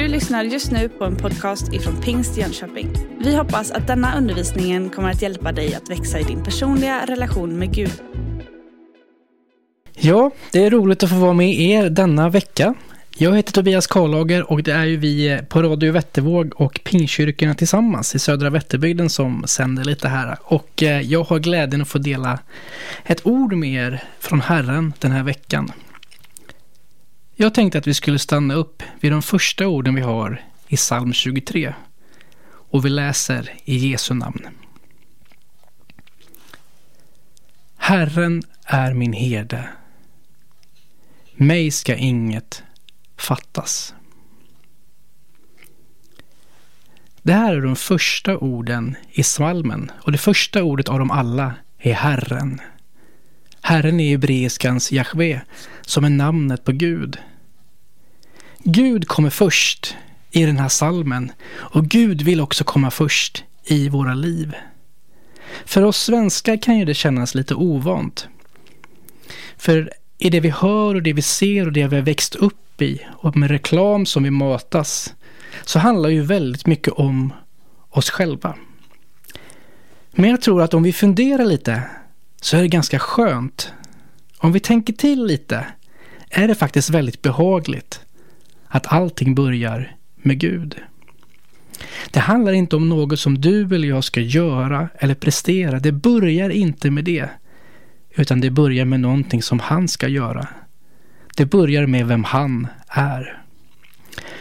Du lyssnar just nu på en podcast ifrån Pingst Jönköping. Vi hoppas att denna undervisning kommer att hjälpa dig att växa i din personliga relation med Gud. Ja, det är roligt att få vara med er denna vecka. Jag heter Tobias Karlager och det är ju vi på Radio Vättervåg och Pingkyrkorna tillsammans i södra Vätterbygden som sänder lite här. Och eh, jag har glädjen att få dela ett ord med er från Herren den här veckan. Jag tänkte att vi skulle stanna upp vid de första orden vi har i psalm 23. Och vi läser i Jesu namn. Herren är min herde. Mig ska inget fattas. Det här är de första orden i psalmen och det första ordet av dem alla är Herren. Herren är hebreiskans Jahve, som är namnet på Gud. Gud kommer först i den här salmen och Gud vill också komma först i våra liv. För oss svenskar kan ju det kännas lite ovant. För i det vi hör och det vi ser och det vi har växt upp i och med reklam som vi matas så handlar ju väldigt mycket om oss själva. Men jag tror att om vi funderar lite så är det ganska skönt. Om vi tänker till lite är det faktiskt väldigt behagligt att allting börjar med Gud. Det handlar inte om något som du eller jag ska göra eller prestera. Det börjar inte med det. Utan det börjar med någonting som han ska göra. Det börjar med vem han är.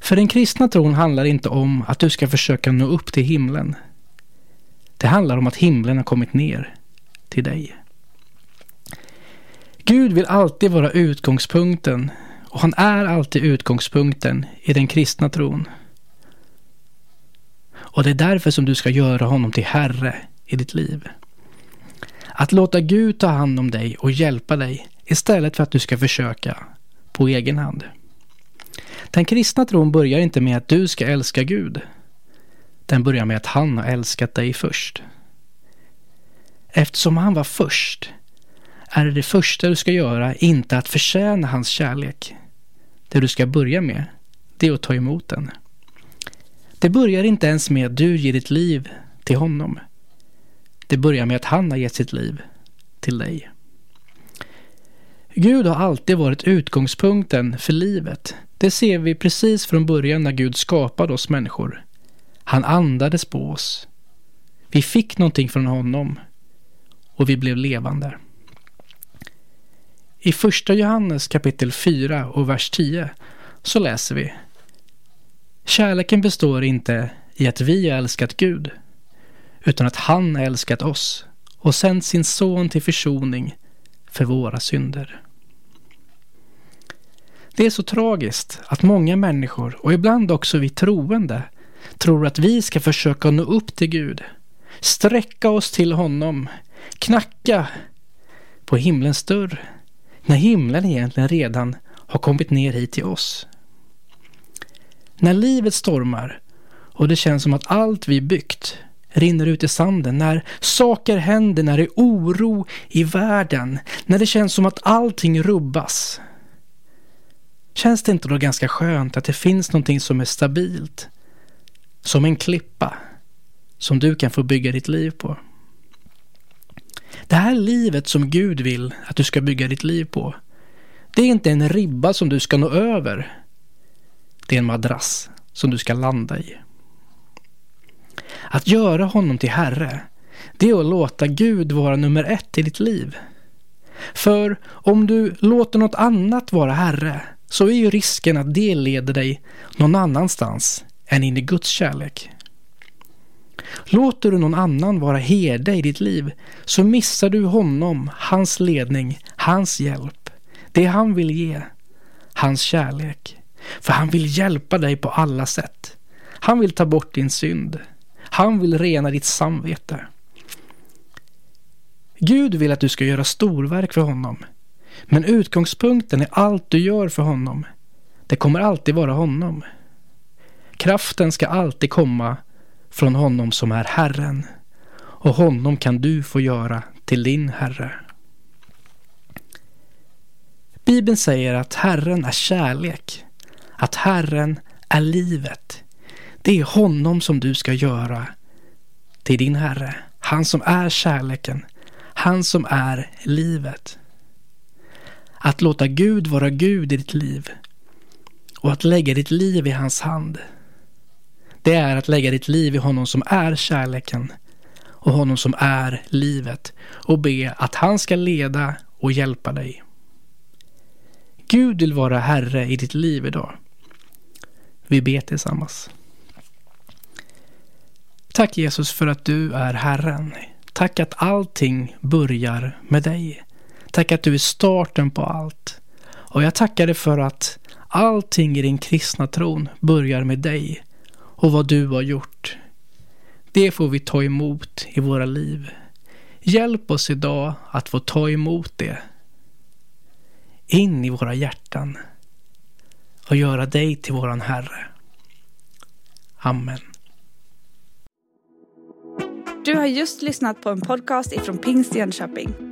För den kristna tron handlar inte om att du ska försöka nå upp till himlen. Det handlar om att himlen har kommit ner till dig. Gud vill alltid vara utgångspunkten och han är alltid utgångspunkten i den kristna tron. Och det är därför som du ska göra honom till Herre i ditt liv. Att låta Gud ta hand om dig och hjälpa dig istället för att du ska försöka på egen hand. Den kristna tron börjar inte med att du ska älska Gud. Den börjar med att han har älskat dig först. Eftersom han var först är det det första du ska göra inte att förtjäna hans kärlek. Det du ska börja med, det är att ta emot den. Det börjar inte ens med att du ger ditt liv till honom. Det börjar med att han har gett sitt liv till dig. Gud har alltid varit utgångspunkten för livet. Det ser vi precis från början när Gud skapade oss människor. Han andades på oss. Vi fick någonting från honom och vi blev levande. I första Johannes kapitel 4 och vers 10 så läser vi Kärleken består inte i att vi har älskat Gud utan att han har älskat oss och sänt sin son till försoning för våra synder. Det är så tragiskt att många människor, och ibland också vi troende, tror att vi ska försöka nå upp till Gud, sträcka oss till honom, knacka på himlens dörr, när himlen egentligen redan har kommit ner hit till oss. När livet stormar och det känns som att allt vi byggt rinner ut i sanden, när saker händer, när det är oro i världen, när det känns som att allting rubbas. Känns det inte då ganska skönt att det finns någonting som är stabilt? Som en klippa som du kan få bygga ditt liv på. Det här livet som Gud vill att du ska bygga ditt liv på, det är inte en ribba som du ska nå över. Det är en madrass som du ska landa i. Att göra honom till Herre, det är att låta Gud vara nummer ett i ditt liv. För om du låter något annat vara Herre, så är ju risken att det leder dig någon annanstans än in i Guds kärlek. Låter du någon annan vara herde i ditt liv så missar du honom, hans ledning, hans hjälp, det han vill ge, hans kärlek. För han vill hjälpa dig på alla sätt. Han vill ta bort din synd. Han vill rena ditt samvete. Gud vill att du ska göra storverk för honom. Men utgångspunkten är allt du gör för honom. Det kommer alltid vara honom. Kraften ska alltid komma från honom som är Herren. Och honom kan du få göra till din Herre. Bibeln säger att Herren är kärlek. Att Herren är livet. Det är honom som du ska göra till din Herre. Han som är kärleken. Han som är livet. Att låta Gud vara Gud i ditt liv och att lägga ditt liv i hans hand. Det är att lägga ditt liv i honom som är kärleken och honom som är livet och be att han ska leda och hjälpa dig. Gud vill vara Herre i ditt liv idag. Vi ber tillsammans. Tack Jesus för att du är Herren. Tack att allting börjar med dig. Tack att du är starten på allt. Och jag tackar dig för att allting i din kristna tron börjar med dig och vad du har gjort. Det får vi ta emot i våra liv. Hjälp oss idag att få ta emot det in i våra hjärtan och göra dig till våran Herre. Amen. Du har just lyssnat på en podcast ifrån Pingst Jönköping.